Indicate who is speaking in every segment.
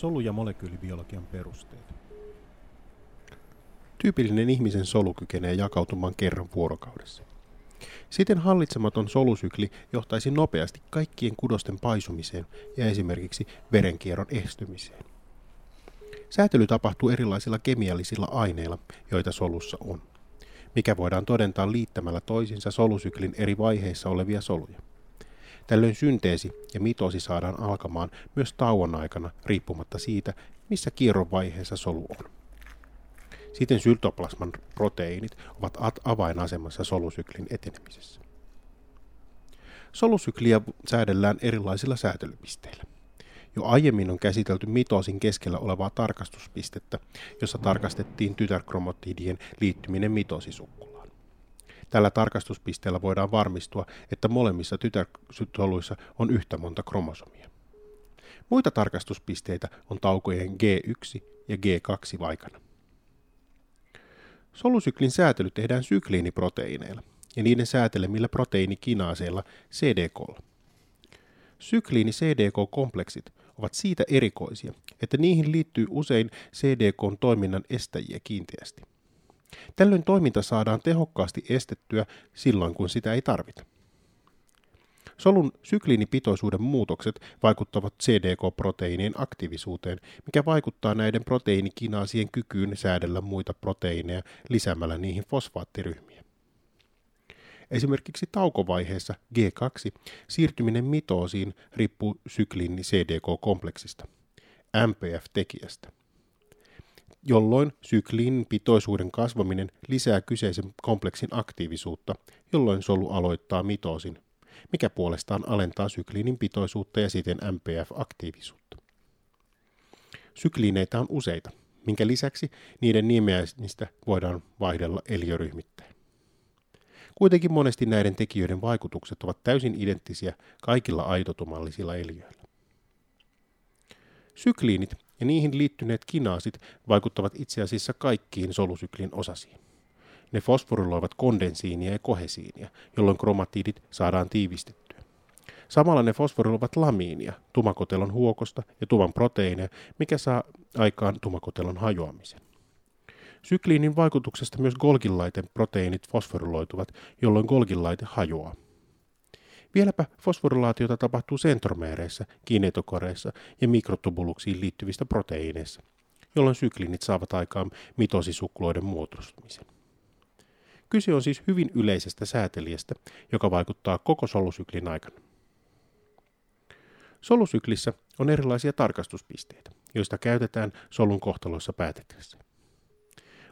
Speaker 1: Solu- ja molekyylibiologian perusteet.
Speaker 2: Tyypillinen ihmisen solu kykenee jakautumaan kerran vuorokaudessa. Siten hallitsematon solusykli johtaisi nopeasti kaikkien kudosten paisumiseen ja esimerkiksi verenkierron estymiseen. Säätely tapahtuu erilaisilla kemiallisilla aineilla, joita solussa on, mikä voidaan todentaa liittämällä toisinsa solusyklin eri vaiheissa olevia soluja. Tällöin synteesi ja mitosi saadaan alkamaan myös tauon aikana riippumatta siitä, missä kierron vaiheessa solu on. Siten syltoplasman proteiinit ovat avainasemassa solusyklin etenemisessä. Solusykliä säädellään erilaisilla säätelypisteillä. Jo aiemmin on käsitelty mitosin keskellä olevaa tarkastuspistettä, jossa tarkastettiin tytärkromotidien liittyminen mitosisukkulaan. Tällä tarkastuspisteellä voidaan varmistua, että molemmissa tytärsoluissa on yhtä monta kromosomia. Muita tarkastuspisteitä on taukojen G1 ja G2 vaikana. Solusyklin säätely tehdään sykliiniproteiineilla ja niiden säätelemillä proteiinikinaaseilla CDK. Sykliini CDK-kompleksit ovat siitä erikoisia, että niihin liittyy usein CDKn toiminnan estäjiä kiinteästi. Tällöin toiminta saadaan tehokkaasti estettyä silloin, kun sitä ei tarvita. Solun sykliinipitoisuuden muutokset vaikuttavat CDK-proteiinien aktiivisuuteen, mikä vaikuttaa näiden proteiinikinaasien kykyyn säädellä muita proteiineja lisäämällä niihin fosfaattiryhmiä. Esimerkiksi taukovaiheessa G2 siirtyminen mitoosiin riippuu sykliini CDK-kompleksista, MPF-tekijästä jolloin sykliinin pitoisuuden kasvaminen lisää kyseisen kompleksin aktiivisuutta, jolloin solu aloittaa mitoosin mikä puolestaan alentaa sykliinin pitoisuutta ja siten MPF-aktiivisuutta. Sykliineitä on useita, minkä lisäksi niiden nimeämistä voidaan vaihdella eliöryhmittäin. Kuitenkin monesti näiden tekijöiden vaikutukset ovat täysin identtisiä kaikilla aitotumallisilla eliöillä. Sykliinit ja niihin liittyneet kinaasit vaikuttavat itse asiassa kaikkiin solusyklin osasiin. Ne fosforiloivat kondensiinia ja kohesiinia, jolloin kromatidit saadaan tiivistettyä. Samalla ne fosforiloivat lamiinia, tumakotelon huokosta ja tuvan proteiineja, mikä saa aikaan tumakotelon hajoamisen. Sykliinin vaikutuksesta myös Golgin-laiten proteiinit fosforiloituvat, jolloin Golgin-laite hajoaa. Vieläpä fosforilaatiota tapahtuu sentromeereissä, kinetokoreissa ja mikrotubuluksiin liittyvistä proteiineissa, jolloin sykliinit saavat aikaan mitosisukloiden muodostumisen. Kyse on siis hyvin yleisestä säätelijästä, joka vaikuttaa koko solusyklin aikana. Solusyklissä on erilaisia tarkastuspisteitä, joista käytetään solun kohtaloissa päätettäessä.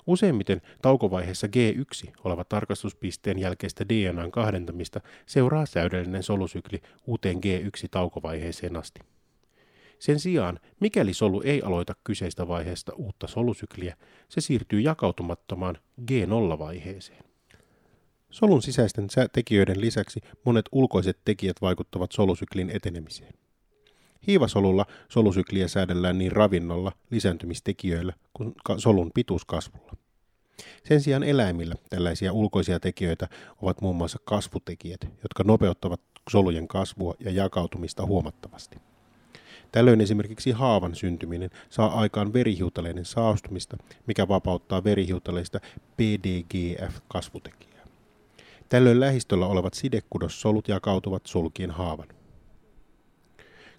Speaker 2: Useimmiten taukovaiheessa G1 oleva tarkastuspisteen jälkeistä DNAn kahdentamista seuraa täydellinen solusykli uuteen G1-taukovaiheeseen asti. Sen sijaan, mikäli solu ei aloita kyseistä vaiheesta uutta solusykliä, se siirtyy jakautumattomaan G0-vaiheeseen. Solun sisäisten tekijöiden lisäksi monet ulkoiset tekijät vaikuttavat solusyklin etenemiseen. Hiivasolulla solusykliä säädellään niin ravinnolla, lisääntymistekijöillä kuin solun pituuskasvulla. Sen sijaan eläimillä tällaisia ulkoisia tekijöitä ovat muun muassa kasvutekijät, jotka nopeuttavat solujen kasvua ja jakautumista huomattavasti. Tällöin esimerkiksi haavan syntyminen saa aikaan verihiutaleiden saastumista, mikä vapauttaa verihiutaleista PDGF-kasvutekijää. Tällöin lähistöllä olevat sidekudossolut jakautuvat sulkien haavan.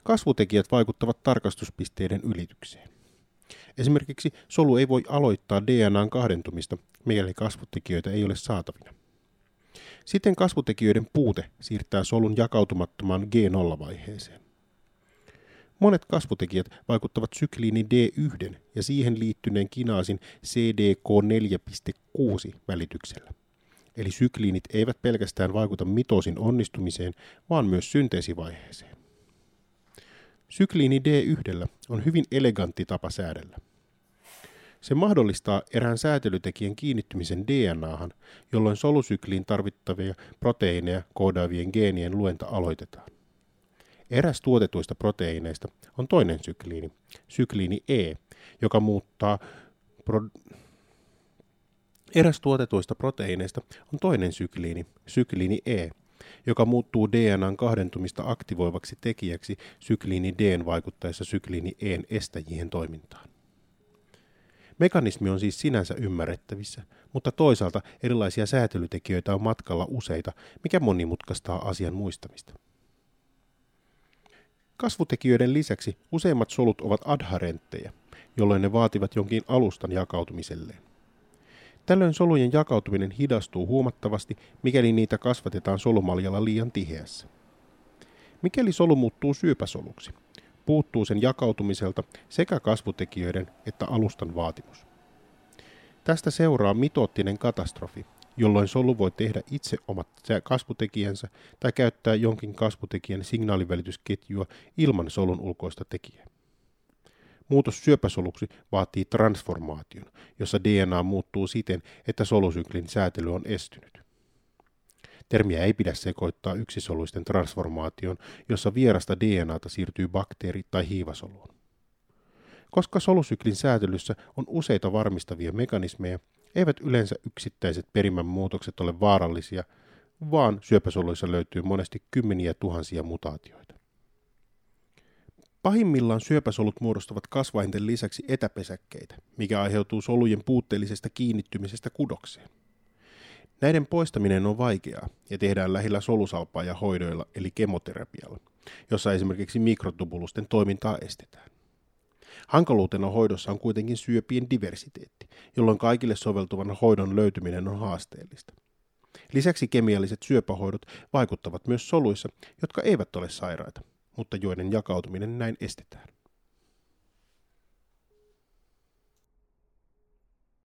Speaker 2: Kasvutekijät vaikuttavat tarkastuspisteiden ylitykseen. Esimerkiksi solu ei voi aloittaa DNAn kahdentumista, mikäli kasvutekijöitä ei ole saatavina. Siten kasvutekijöiden puute siirtää solun jakautumattomaan G0-vaiheeseen. Monet kasvutekijät vaikuttavat sykliini D1 ja siihen liittyneen kinaasin CDK4.6 välityksellä. Eli sykliinit eivät pelkästään vaikuta mitosin onnistumiseen, vaan myös synteesivaiheeseen. Sykliini D1 on hyvin elegantti tapa säädellä. Se mahdollistaa erään säätelytekijän kiinnittymisen DNAhan, jolloin solusykliin tarvittavia proteiineja koodaavien geenien luenta aloitetaan. Eräs tuotetuista proteiineista on toinen sykliini, sykliini E, joka muuttaa pro- Eräs tuotetuista proteiineista on toinen sykliini, sykliini E, joka muuttuu DNAn kahdentumista aktivoivaksi tekijäksi sykliini D vaikuttaessa sykliini E:n estäjien toimintaan. Mekanismi on siis sinänsä ymmärrettävissä, mutta toisaalta erilaisia säätelytekijöitä on matkalla useita, mikä monimutkaistaa asian muistamista. Kasvutekijöiden lisäksi useimmat solut ovat adharentteja, jolloin ne vaativat jonkin alustan jakautumiselleen. Tällöin solujen jakautuminen hidastuu huomattavasti, mikäli niitä kasvatetaan solumaljalla liian tiheässä. Mikäli solu muuttuu syöpäsoluksi, puuttuu sen jakautumiselta sekä kasvutekijöiden että alustan vaatimus. Tästä seuraa mitoottinen katastrofi, jolloin solu voi tehdä itse omat kasvutekijänsä tai käyttää jonkin kasvutekijän signaalivälitysketjua ilman solun ulkoista tekijää. Muutos syöpäsoluksi vaatii transformaation, jossa DNA muuttuu siten, että solusyklin säätely on estynyt. Termiä ei pidä sekoittaa yksisoluisten transformaation, jossa vierasta DNAta siirtyy bakteeri- tai hiivasoluun. Koska solusyklin säätelyssä on useita varmistavia mekanismeja, eivät yleensä yksittäiset perimän muutokset ole vaarallisia, vaan syöpäsoluissa löytyy monesti kymmeniä tuhansia mutaatioita. Pahimmillaan syöpäsolut muodostavat kasvainten lisäksi etäpesäkkeitä, mikä aiheutuu solujen puutteellisesta kiinnittymisestä kudokseen. Näiden poistaminen on vaikeaa ja tehdään lähillä solusalpaa ja hoidoilla eli kemoterapialla, jossa esimerkiksi mikrotubulusten toimintaa estetään. Hankaluutena hoidossa on kuitenkin syöpien diversiteetti, jolloin kaikille soveltuvan hoidon löytyminen on haasteellista. Lisäksi kemialliset syöpähoidot vaikuttavat myös soluissa, jotka eivät ole sairaita, mutta joiden jakautuminen näin estetään.